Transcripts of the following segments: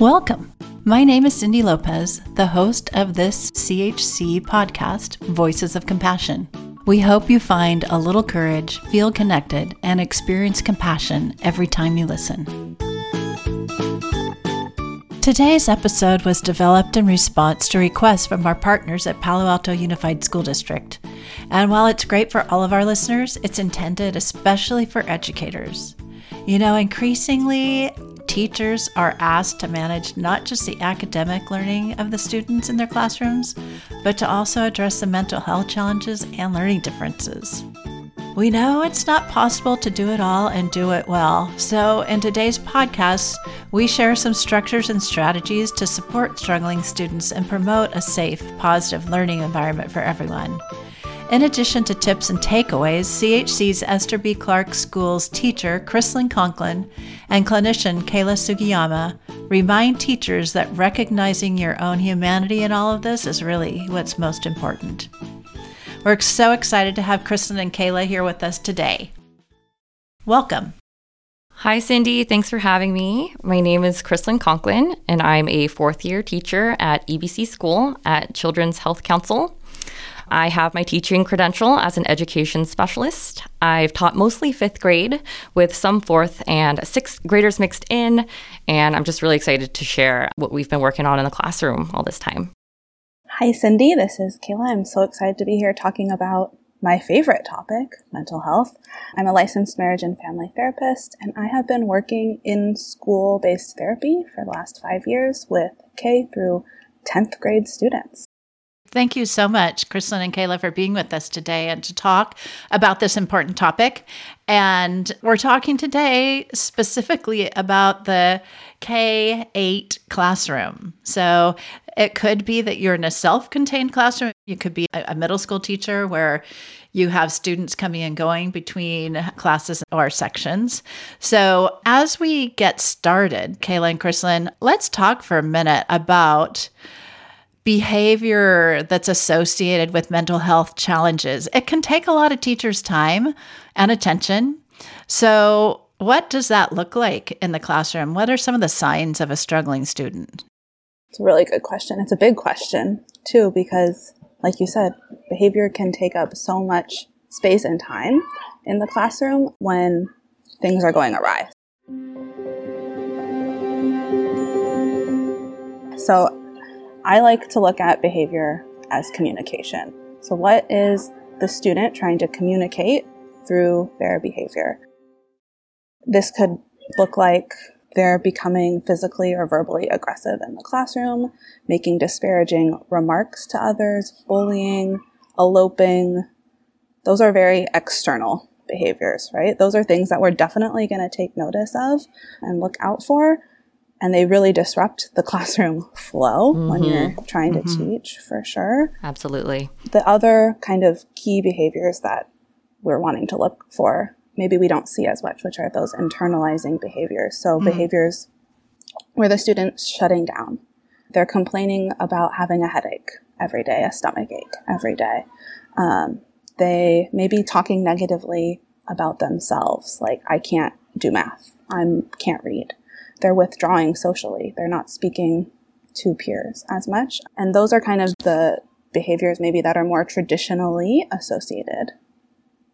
Welcome. My name is Cindy Lopez, the host of this CHC podcast, Voices of Compassion. We hope you find a little courage, feel connected, and experience compassion every time you listen. Today's episode was developed in response to requests from our partners at Palo Alto Unified School District. And while it's great for all of our listeners, it's intended especially for educators. You know, increasingly, teachers are asked to manage not just the academic learning of the students in their classrooms, but to also address the mental health challenges and learning differences. We know it's not possible to do it all and do it well. So, in today's podcast, we share some structures and strategies to support struggling students and promote a safe, positive learning environment for everyone. In addition to tips and takeaways, CHC's Esther B. Clark School's teacher, Chrislyn Conklin, and clinician, Kayla Sugiyama, remind teachers that recognizing your own humanity in all of this is really what's most important. We're so excited to have Kristen and Kayla here with us today. Welcome. Hi, Cindy. Thanks for having me. My name is Chrislyn Conklin, and I'm a fourth year teacher at EBC School at Children's Health Council. I have my teaching credential as an education specialist. I've taught mostly fifth grade with some fourth and sixth graders mixed in, and I'm just really excited to share what we've been working on in the classroom all this time. Hi, Cindy. This is Kayla. I'm so excited to be here talking about my favorite topic, mental health. I'm a licensed marriage and family therapist, and I have been working in school based therapy for the last five years with K through 10th grade students. Thank you so much, Kristen and Kayla, for being with us today and to talk about this important topic. And we're talking today specifically about the K 8 classroom. So it could be that you're in a self contained classroom. You could be a middle school teacher where you have students coming and going between classes or sections. So, as we get started, Kayla and Kristen, let's talk for a minute about behavior that's associated with mental health challenges. It can take a lot of teachers' time and attention. So, what does that look like in the classroom? What are some of the signs of a struggling student? It's a really good question. It's a big question, too, because, like you said, behavior can take up so much space and time in the classroom when things are going awry. So, I like to look at behavior as communication. So, what is the student trying to communicate through their behavior? This could look like they're becoming physically or verbally aggressive in the classroom, making disparaging remarks to others, bullying, eloping. Those are very external behaviors, right? Those are things that we're definitely going to take notice of and look out for and they really disrupt the classroom flow mm-hmm. when you're trying to mm-hmm. teach for sure. Absolutely. The other kind of key behaviors that we're wanting to look for, maybe we don't see as much, which are those internalizing behaviors. So mm-hmm. behaviors where the student's shutting down. They're complaining about having a headache every day, a stomach ache every day. Um, they may be talking negatively about themselves, like, I can't do math, I can't read they're withdrawing socially. They're not speaking to peers as much. And those are kind of the behaviors maybe that are more traditionally associated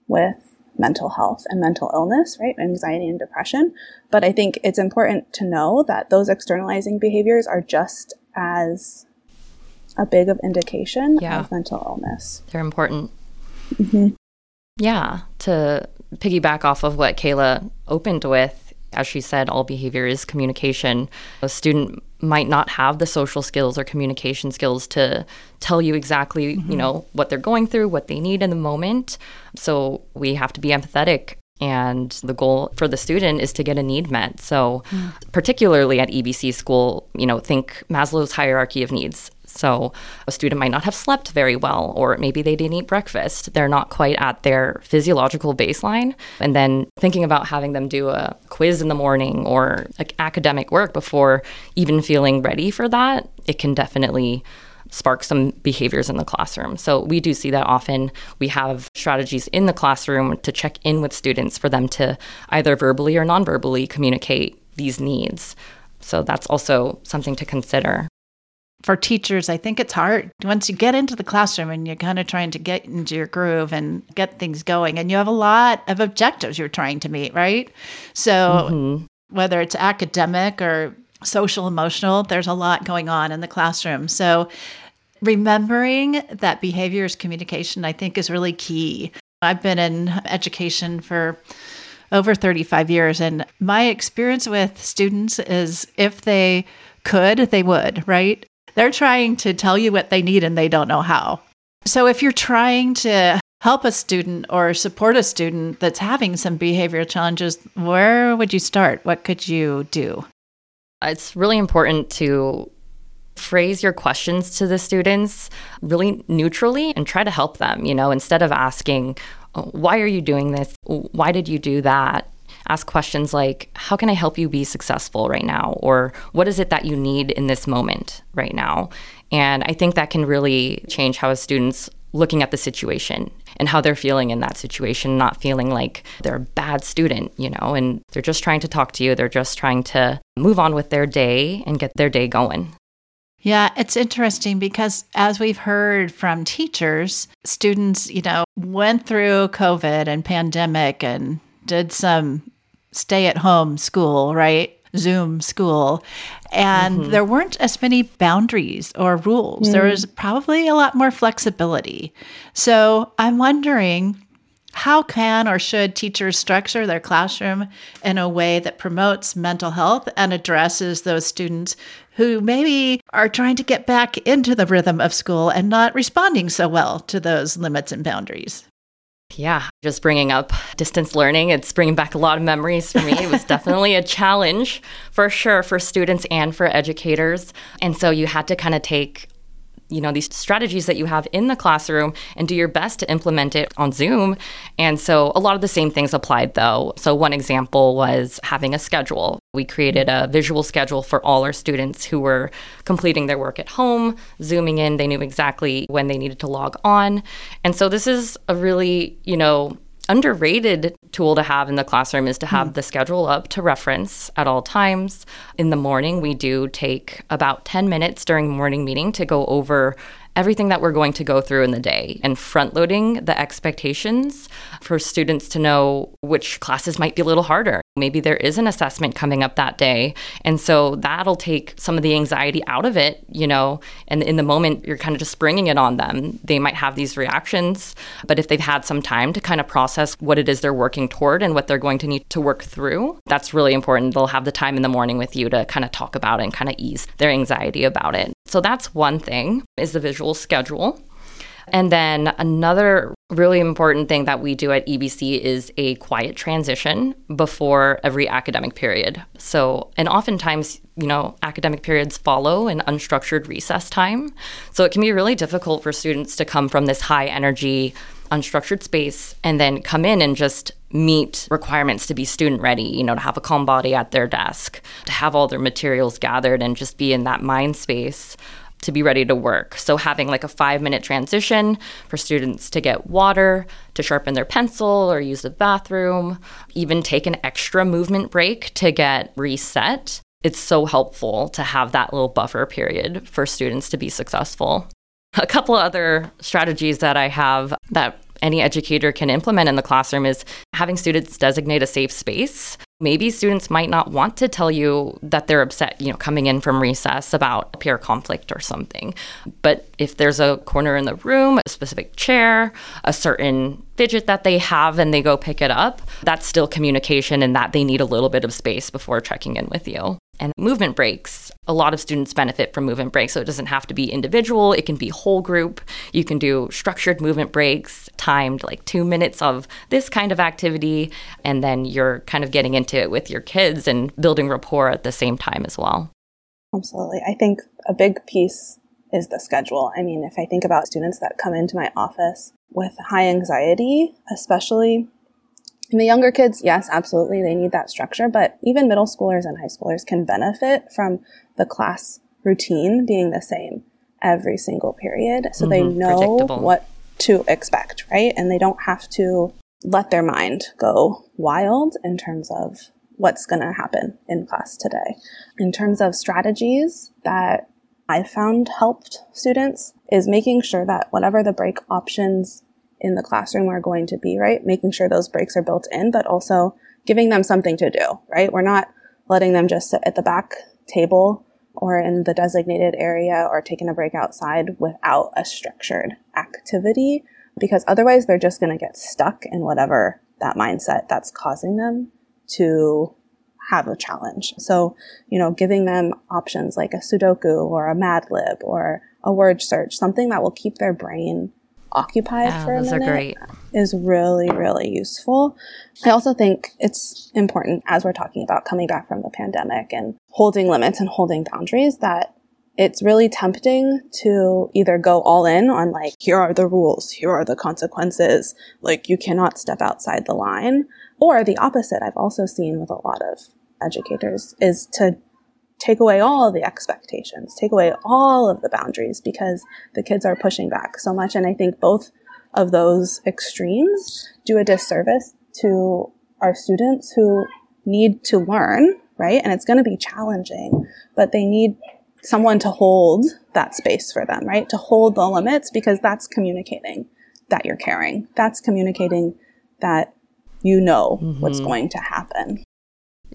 with mental health and mental illness, right? Anxiety and depression. But I think it's important to know that those externalizing behaviors are just as a big of indication yeah. of mental illness. They're important. Mm-hmm. Yeah. To piggyback off of what Kayla opened with, as she said, all behavior is communication. A student might not have the social skills or communication skills to tell you exactly, mm-hmm. you know, what they're going through, what they need in the moment. So we have to be empathetic and the goal for the student is to get a need met. So, mm. particularly at EBC school, you know, think Maslow's hierarchy of needs. So a student might not have slept very well, or maybe they didn't eat breakfast. They're not quite at their physiological baseline. And then thinking about having them do a quiz in the morning or like academic work before even feeling ready for that, it can definitely spark some behaviors in the classroom. So we do see that often. We have strategies in the classroom to check in with students for them to either verbally or non verbally communicate these needs So that's also something to consider. For teachers, I think it's hard once you get into the classroom and you're kind of trying to get into your groove and get things going, and you have a lot of objectives you're trying to meet, right? So, mm-hmm. whether it's academic or social emotional, there's a lot going on in the classroom. So, remembering that behavior is communication, I think, is really key. I've been in education for over 35 years. And my experience with students is if they could, they would, right? They're trying to tell you what they need and they don't know how. So if you're trying to help a student or support a student that's having some behavioral challenges, where would you start? What could you do? It's really important to phrase your questions to the students really neutrally and try to help them, you know, instead of asking, oh, why are you doing this? Why did you do that? Ask questions like, How can I help you be successful right now? Or what is it that you need in this moment right now? And I think that can really change how a student's looking at the situation and how they're feeling in that situation, not feeling like they're a bad student, you know, and they're just trying to talk to you. They're just trying to move on with their day and get their day going. Yeah, it's interesting because as we've heard from teachers, students, you know, went through COVID and pandemic and did some stay at home school, right? Zoom school. And mm-hmm. there weren't as many boundaries or rules. Mm. There was probably a lot more flexibility. So I'm wondering how can or should teachers structure their classroom in a way that promotes mental health and addresses those students who maybe are trying to get back into the rhythm of school and not responding so well to those limits and boundaries. Yeah, just bringing up distance learning, it's bringing back a lot of memories for me. It was definitely a challenge for sure for students and for educators. And so you had to kind of take you know these strategies that you have in the classroom and do your best to implement it on Zoom. And so a lot of the same things applied though. So one example was having a schedule. We created a visual schedule for all our students who were completing their work at home, zooming in, they knew exactly when they needed to log on. And so this is a really, you know, underrated tool to have in the classroom is to have mm. the schedule up to reference at all times. In the morning, we do take about 10 minutes during morning meeting to go over everything that we're going to go through in the day and front loading the expectations for students to know which classes might be a little harder. Maybe there is an assessment coming up that day. And so that'll take some of the anxiety out of it, you know, and in the moment you're kind of just springing it on them. They might have these reactions, but if they've had some time to kind of process what it is they're working toward and what they're going to need to work through, that's really important. They'll have the time in the morning with you to kind of talk about it and kind of ease their anxiety about it. So that's one thing is the visual schedule. And then another really important thing that we do at EBC is a quiet transition before every academic period. So, and oftentimes, you know, academic periods follow an unstructured recess time. So it can be really difficult for students to come from this high energy, unstructured space and then come in and just meet requirements to be student ready, you know, to have a calm body at their desk, to have all their materials gathered and just be in that mind space to be ready to work. So, having like a five minute transition for students to get water, to sharpen their pencil or use the bathroom, even take an extra movement break to get reset. It's so helpful to have that little buffer period for students to be successful. A couple other strategies that I have that any educator can implement in the classroom is having students designate a safe space Maybe students might not want to tell you that they're upset, you know, coming in from recess about a peer conflict or something. But if there's a corner in the room, a specific chair, a certain fidget that they have and they go pick it up, that's still communication and that they need a little bit of space before checking in with you. And movement breaks, a lot of students benefit from movement breaks. So it doesn't have to be individual, it can be whole group. You can do structured movement breaks, timed like two minutes of this kind of activity. And then you're kind of getting into it with your kids and building rapport at the same time as well. Absolutely. I think a big piece is the schedule. I mean, if I think about students that come into my office with high anxiety, especially in the younger kids, yes, absolutely, they need that structure, but even middle schoolers and high schoolers can benefit from the class routine being the same every single period so mm-hmm. they know what to expect, right? And they don't have to let their mind go wild in terms of what's going to happen in class today. In terms of strategies that I found helped students is making sure that whatever the break options in the classroom are going to be, right? Making sure those breaks are built in, but also giving them something to do, right? We're not letting them just sit at the back table or in the designated area or taking a break outside without a structured activity because otherwise they're just going to get stuck in whatever that mindset that's causing them to have a challenge. So, you know, giving them options like a Sudoku or a Mad Lib or a word search, something that will keep their brain occupied yeah, for a minute is really, really useful. I also think it's important as we're talking about coming back from the pandemic and holding limits and holding boundaries that it's really tempting to either go all in on like, here are the rules, here are the consequences, like you cannot step outside the line. Or the opposite, I've also seen with a lot of educators, is to take away all the expectations, take away all of the boundaries because the kids are pushing back so much. And I think both of those extremes do a disservice to our students who need to learn, right? And it's going to be challenging, but they need someone to hold that space for them, right? To hold the limits because that's communicating that you're caring. That's communicating that you know mm-hmm. what's going to happen.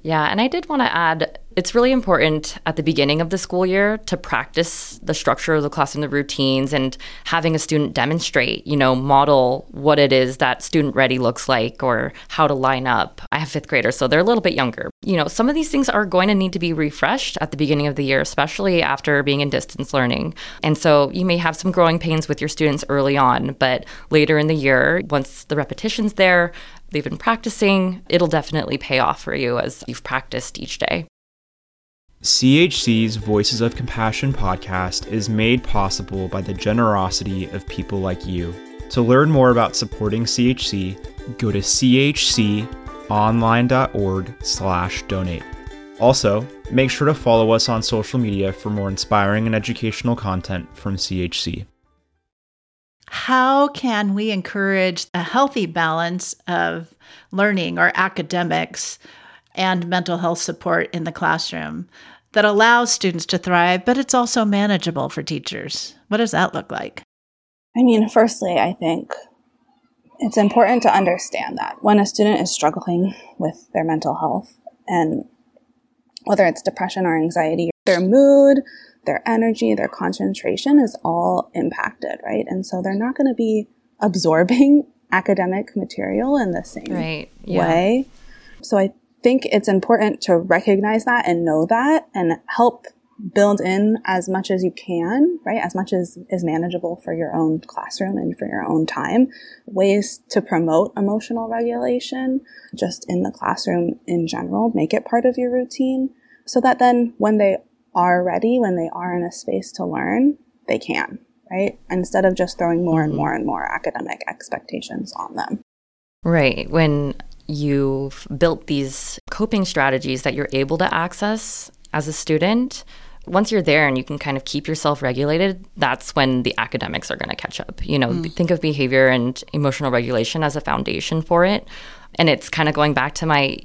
Yeah, and I did want to add it's really important at the beginning of the school year to practice the structure of the class and the routines and having a student demonstrate, you know, model what it is that student ready looks like or how to line up. I have fifth graders, so they're a little bit younger. You know, some of these things are going to need to be refreshed at the beginning of the year, especially after being in distance learning. And so you may have some growing pains with your students early on, but later in the year, once the repetition's there, they've been practicing, it'll definitely pay off for you as you've practiced each day. CHC's Voices of Compassion podcast is made possible by the generosity of people like you. To learn more about supporting CHC, go to chconline.org/donate. Also, make sure to follow us on social media for more inspiring and educational content from CHC. How can we encourage a healthy balance of learning or academics and mental health support in the classroom that allows students to thrive, but it's also manageable for teachers? What does that look like? I mean, firstly, I think it's important to understand that when a student is struggling with their mental health and whether it's depression or anxiety, their mood, their energy, their concentration is all impacted, right? And so they're not going to be absorbing academic material in the same right. yeah. way. So I think it's important to recognize that and know that and help build in as much as you can, right? As much as is manageable for your own classroom and for your own time. Ways to promote emotional regulation just in the classroom in general. Make it part of your routine so that then when they are ready, when they are in a space to learn, they can, right? Instead of just throwing more and mm-hmm. more and more academic expectations on them. Right. When you've built these coping strategies that you're able to access as a student, once you're there and you can kind of keep yourself regulated, that's when the academics are going to catch up. You know, mm. think of behavior and emotional regulation as a foundation for it. And it's kind of going back to my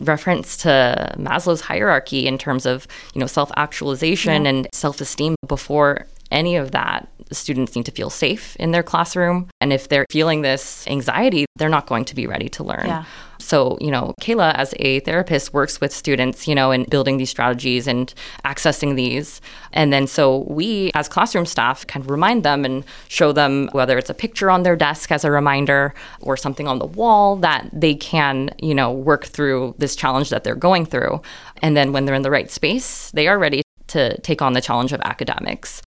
reference to Maslow's hierarchy in terms of, you know, self-actualization yeah. and self-esteem before any of that. Students need to feel safe in their classroom. And if they're feeling this anxiety, they're not going to be ready to learn. Yeah. So, you know, Kayla, as a therapist, works with students, you know, in building these strategies and accessing these. And then so we, as classroom staff, kind of remind them and show them whether it's a picture on their desk as a reminder or something on the wall that they can, you know, work through this challenge that they're going through. And then when they're in the right space, they are ready to take on the challenge of academics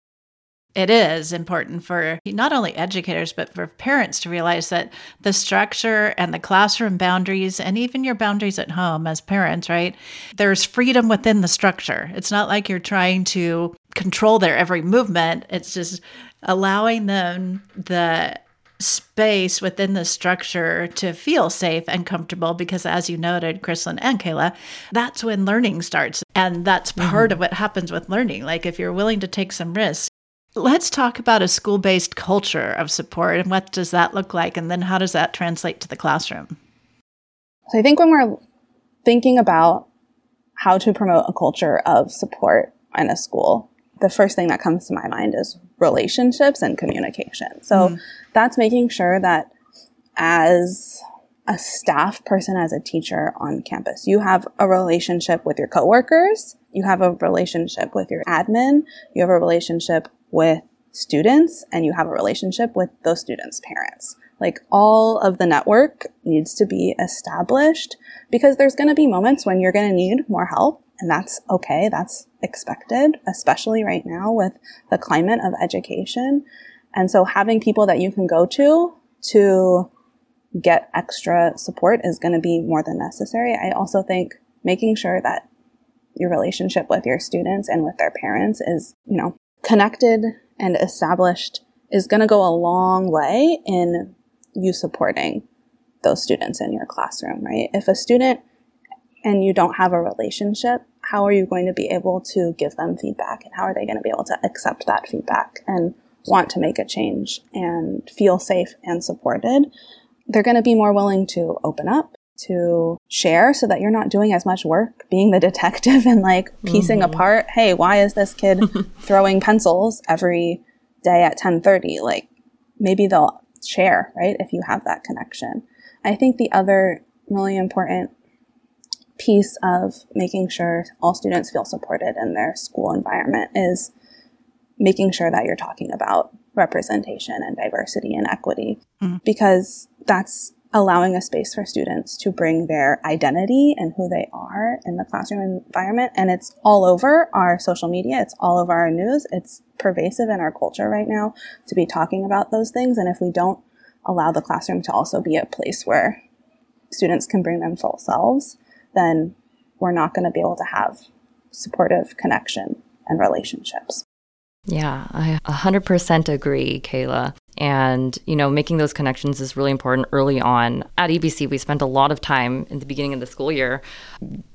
it is important for not only educators, but for parents to realize that the structure and the classroom boundaries, and even your boundaries at home as parents, right? There's freedom within the structure. It's not like you're trying to control their every movement, it's just allowing them the space within the structure to feel safe and comfortable because as you noted Chrislyn and Kayla that's when learning starts and that's part mm-hmm. of what happens with learning like if you're willing to take some risks Let's talk about a school based culture of support and what does that look like? And then how does that translate to the classroom? So I think when we're thinking about how to promote a culture of support in a school, the first thing that comes to my mind is relationships and communication. So mm. that's making sure that as a staff person, as a teacher on campus, you have a relationship with your coworkers, you have a relationship with your admin, you have a relationship with students, and you have a relationship with those students' parents. Like all of the network needs to be established because there's going to be moments when you're going to need more help and that's okay. That's expected, especially right now with the climate of education. And so having people that you can go to to get extra support is going to be more than necessary. I also think making sure that your relationship with your students and with their parents is, you know, connected and established is going to go a long way in you supporting those students in your classroom, right? If a student and you don't have a relationship, how are you going to be able to give them feedback and how are they going to be able to accept that feedback and want to make a change and feel safe and supported? They're going to be more willing to open up, to share so that you're not doing as much work being the detective and like piecing mm-hmm. apart, hey, why is this kid throwing pencils every day at 10:30? Like maybe they'll share, right? If you have that connection. I think the other really important piece of making sure all students feel supported in their school environment is making sure that you're talking about representation and diversity and equity mm-hmm. because that's allowing a space for students to bring their identity and who they are in the classroom environment. And it's all over our social media. It's all over our news. It's pervasive in our culture right now to be talking about those things. And if we don't allow the classroom to also be a place where students can bring their full selves, then we're not going to be able to have supportive connection and relationships. Yeah, I 100% agree, Kayla. And, you know, making those connections is really important early on. At EBC, we spent a lot of time in the beginning of the school year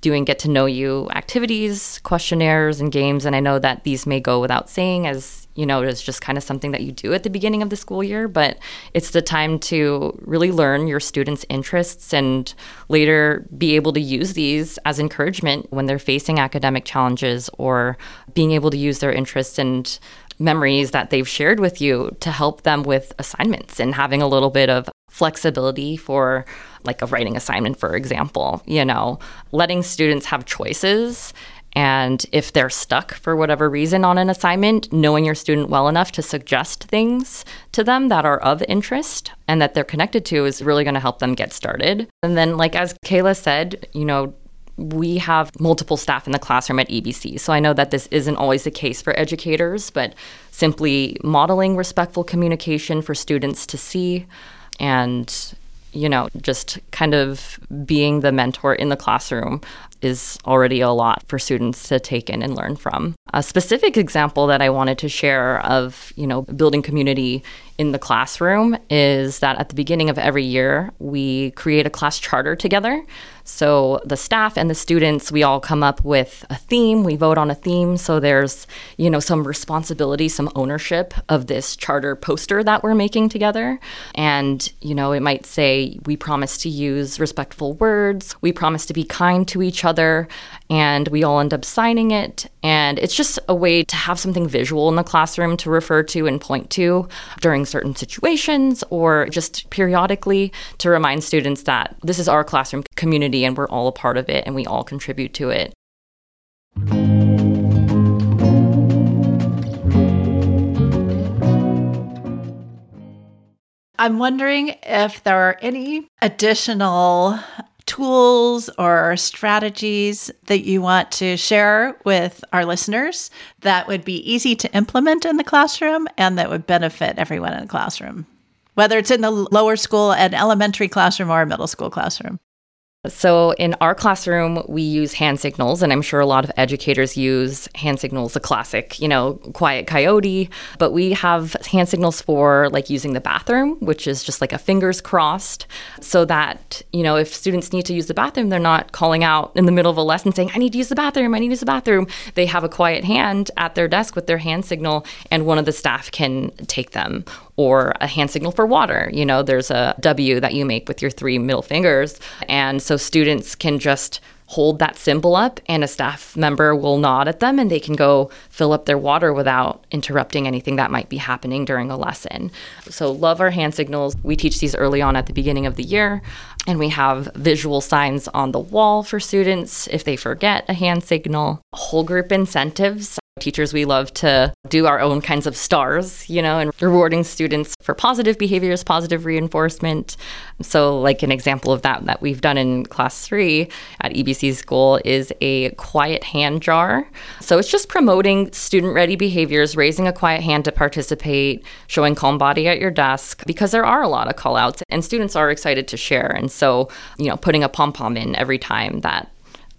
doing get to know you activities, questionnaires, and games. And I know that these may go without saying as, you know, it's just kind of something that you do at the beginning of the school year, but it's the time to really learn your students' interests and later be able to use these as encouragement when they're facing academic challenges or being able to use their interests and memories that they've shared with you to help them with assignments and having a little bit of flexibility for like a writing assignment for example you know. Letting students have choices and if they're stuck for whatever reason on an assignment, knowing your student well enough to suggest things to them that are of interest and that they're connected to is really going to help them get started. And then, like as Kayla said, you know, we have multiple staff in the classroom at EBC. So I know that this isn't always the case for educators, but simply modeling respectful communication for students to see and you know, just kind of being the mentor in the classroom is already a lot for students to take in and learn from. A specific example that I wanted to share of, you know, building community in the classroom is that at the beginning of every year, we create a class charter together. So the staff and the students, we all come up with a theme, we vote on a theme. So there's, you know, some responsibility, some ownership of this charter poster that we're making together. And, you know, it might say, we promise to use respectful words, we promise to be kind to each other, and we all end up signing it. And it's just a way to have something visual in the classroom to refer to and point to during certain situations or just periodically to remind students that this is our classroom community and we're all a part of it and we all contribute to it. I'm wondering if there are any additional tools or strategies that you want to share with our listeners that would be easy to implement in the classroom and that would benefit everyone in the classroom, whether it's in the lower school, an elementary classroom, or a middle school classroom? So, in our classroom, we use hand signals, and I'm sure a lot of educators use hand signals, a classic, you know, quiet coyote. But we have hand signals for like using the bathroom, which is just like a fingers crossed, so that, you know, if students need to use the bathroom, they're not calling out in the middle of a lesson saying, I need to use the bathroom, I need to use the bathroom. They have a quiet hand at their desk with their hand signal, and one of the staff can take them or a hand signal for water. You know, there's a W that you make with your three middle fingers. And so students can just hold that symbol up and a staff member will nod at them and they can go fill up their water without interrupting anything that might be happening during a lesson. So, love our hand signals. We teach these early on at the beginning of the year, and we have visual signs on the wall for students if they forget a hand signal, whole group incentives. Teachers, we love to do our own kinds of stars, you know, and rewarding students for positive behaviors, positive reinforcement. So, like an example of that that we've done in class three at EBC school is a quiet hand jar. So, it's just promoting student ready behaviors, raising a quiet hand to participate, showing calm body at your desk, because there are a lot of call outs and students are excited to share. And so, you know, putting a pom pom in every time that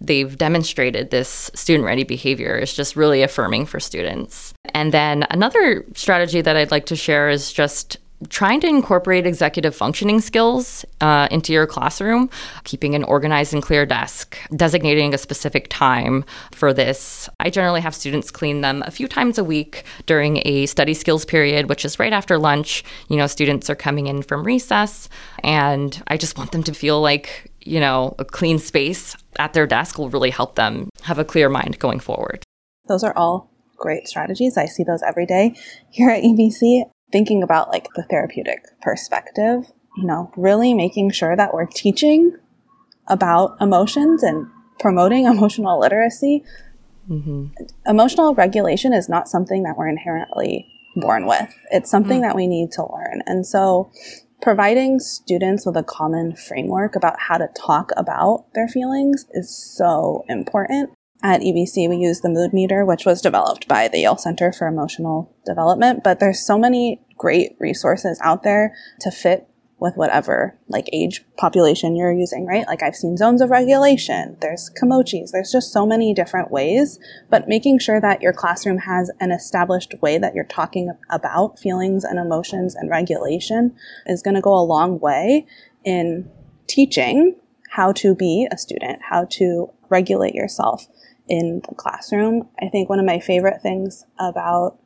they've demonstrated this student ready behavior is just really affirming for students. And then another strategy that I'd like to share is just trying to incorporate executive functioning skills uh, into your classroom, keeping an organized and clear desk, designating a specific time for this. I generally have students clean them a few times a week during a study skills period, which is right after lunch. You know, students are coming in from recess, and I just want them to feel like you know, a clean space at their desk will really help them have a clear mind going forward. Those are all great strategies. I see those every day here at EBC. Thinking about like the therapeutic perspective, you know, really making sure that we're teaching about emotions and promoting emotional literacy. Mm-hmm. Emotional regulation is not something that we're inherently born with. It's something mm. that we need to learn. And so providing students with a common framework about how to talk about their feelings is so important. At EBC, we use the mood meter, which was developed by the Yale Center for Emotional Development, but there's so many great resources out there to fit with whatever like age population you're using, right? Like I've seen zones of regulation, there's Kimochis, there's just so many different ways, but making sure that your classroom has an established way that you're talking about feelings and emotions and regulation is going to go a long way in teaching how to be a student, how to regulate yourself in the classroom. I think one of my favorite things about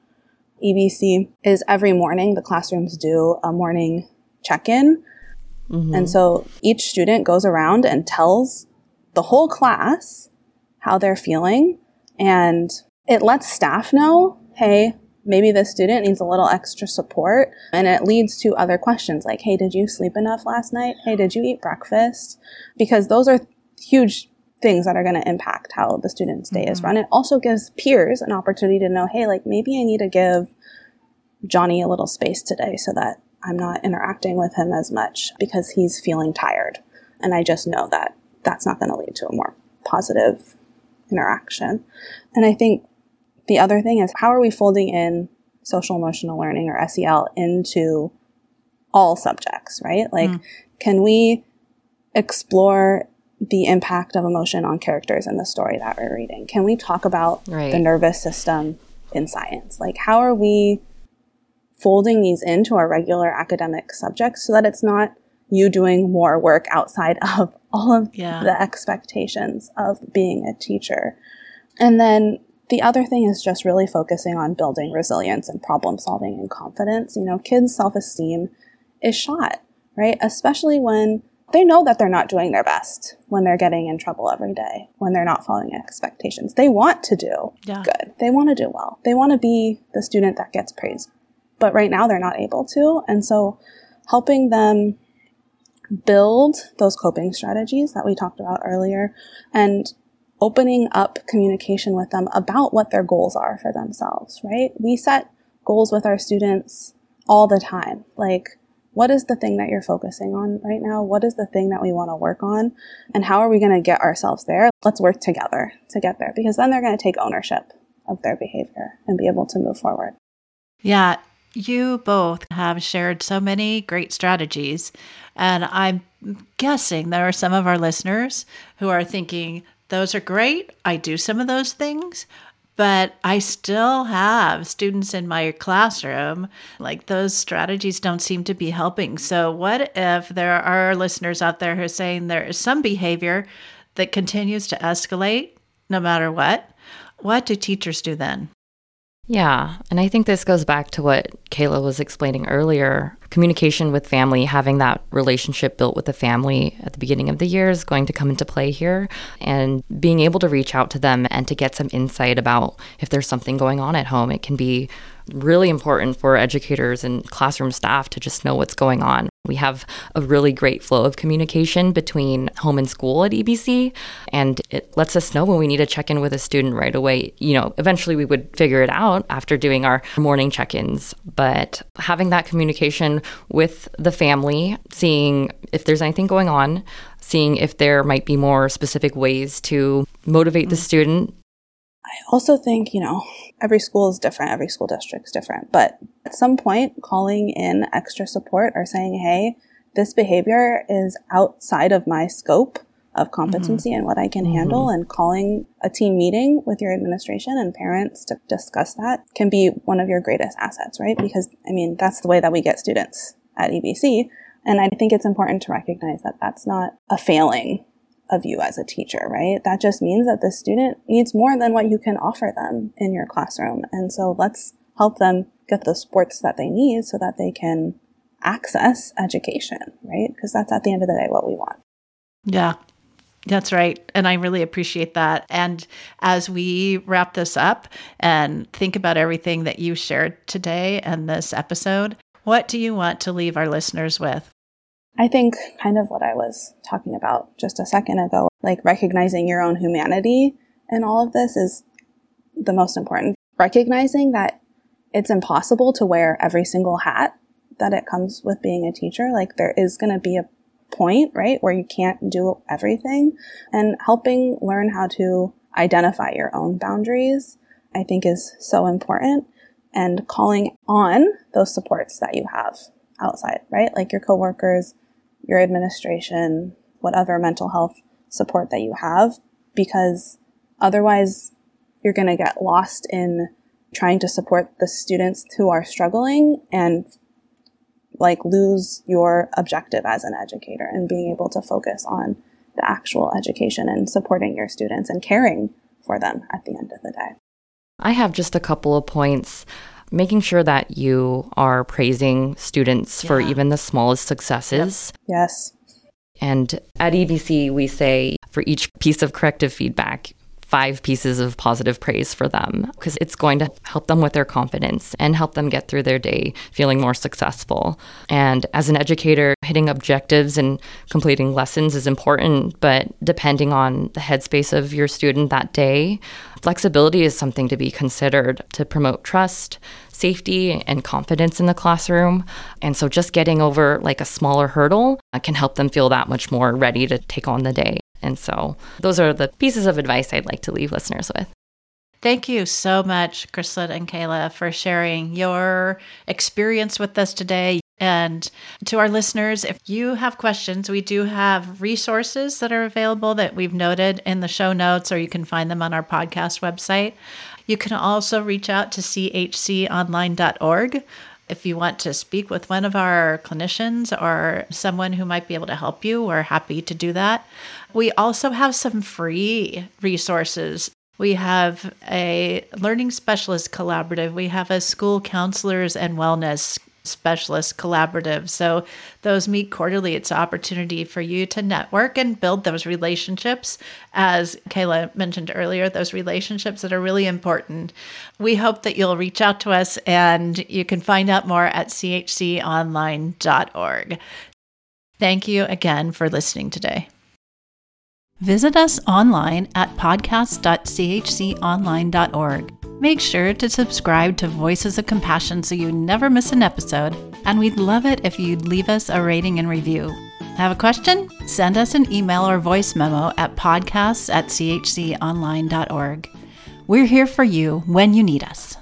EBC is every morning the classrooms do a morning check in. Mm-hmm. And so each student goes around and tells the whole class how they're feeling. And it lets staff know, hey, maybe this student needs a little extra support. And it leads to other questions like, hey, did you sleep enough last night? Hey, did you eat breakfast? Because those are huge things that are going to impact how the student's day mm-hmm. is run. It also gives peers an opportunity to know, hey, like maybe I need to give Johnny a little space today so that I'm not interacting with him as much because he's feeling tired. And I just know that that's not going to lead to a more positive interaction. And I think the other thing is how are we folding in social emotional learning or SEL into all subjects, right? Like, mm. can we explore the impact of emotion on characters in the story that we're reading? Can we talk about right. the nervous system in science? Like, how are we folding these into our regular academic subjects so that it's not you doing more work outside of all of yeah. the expectations of being a teacher. And then the other thing is just really focusing on building resilience and problem solving and confidence. You know, kids' self esteem is shot, right? Especially when they know that they're not doing their best when they're getting in trouble every day, when they're not following expectations. They want to do yeah. good. They want to do well. They want to be the student that gets praised but right now they're not able to. And so helping them build those coping strategies that we talked about earlier and opening up communication with them about what their goals are for themselves, right? We set goals with our students all the time. Like, what is the thing that you're focusing on right now? What is the thing that we want to work on? And how are we going to get ourselves there? Let's work together to get there because then they're going to take ownership of their behavior and be able to move forward. Yeah, you both have shared so many great strategies, and I'm guessing there are some of our listeners who are thinking, those are great. I do some of those things, but I still have students in my classroom. Like those strategies don't seem to be helping. So, what if there are listeners out there who are saying there is some behavior that continues to escalate no matter what? What do teachers do then? Yeah. And I think this goes back to what Kayla was explaining earlier. Communication with family, having that relationship built with the family at the beginning of the year is going to come into play here. And being able to reach out to them and to get some insight about if there's something going on at home, it can be really important for educators and classroom staff to just know what's going on. We have a really great flow of communication between home and school at EBC, and it lets us know when we need to check in with a student right away. You know, eventually we would figure it out after doing our morning check ins, but having that communication with the family, seeing if there's anything going on, seeing if there might be more specific ways to motivate the mm. student I also think, you know, every school is different, every school district is different, but at some point, calling in extra support or saying, hey, this behavior is outside of my scope of competency mm-hmm. and what I can mm-hmm. handle, and calling a team meeting with your administration and parents to discuss that can be one of your greatest assets, right? Because, I mean, that's the way that we get students at EBC. And I think it's important to recognize that that's not a failing of you as a teacher, right? That just means that the student needs more than what you can offer them in your classroom. And so let's help them get the supports that they need so that they can access education, right? Because that's at the end of the day what we want. Yeah. That's right. And I really appreciate that. And as we wrap this up and think about everything that you shared today and this episode, what do you want to leave our listeners with? I think kind of what I was talking about just a second ago, like recognizing your own humanity in all of this is the most important. Recognizing that it's impossible to wear every single hat that it comes with being a teacher. Like there is going to be a point, right, where you can't do everything and helping learn how to identify your own boundaries, I think is so important and calling on those supports that you have outside, right? Like your coworkers, your administration, whatever mental health support that you have, because otherwise you're going to get lost in trying to support the students who are struggling and like lose your objective as an educator and being able to focus on the actual education and supporting your students and caring for them at the end of the day. I have just a couple of points making sure that you are praising students yeah. for even the smallest successes. Yep. Yes. And at EBC, we say for each piece of corrective feedback, five pieces of positive praise for them because it's going to help them with their confidence and help them get through their day feeling more successful. And as an educator, hitting objectives and completing lessons is important, but depending on the headspace of your student that day, flexibility is something to be considered to promote trust, safety, and confidence in the classroom. And so just getting over like a smaller hurdle can help them feel that much more ready to take on the day. And so those are the pieces of advice I'd like to leave listeners with. Thank you so much, Chrislyn and Kayla, for sharing your experience with us today. And to our listeners, if you have questions, we do have resources that are available that we've noted in the show notes, or you can find them on our podcast website. You can also reach out to chconline.org if you want to speak with one of our clinicians or someone who might be able to help you, we're happy to do that. We also have some free resources. We have a learning specialist collaborative. We have a school counselors and wellness specialist collaborative. So those meet quarterly. It's an opportunity for you to network and build those relationships. As Kayla mentioned earlier, those relationships that are really important. We hope that you'll reach out to us and you can find out more at chconline.org. Thank you again for listening today. Visit us online at podcast.chconline.org. Make sure to subscribe to Voices of Compassion so you never miss an episode, and we'd love it if you'd leave us a rating and review. Have a question? Send us an email or voice memo at podcasts at chconline.org. We're here for you when you need us.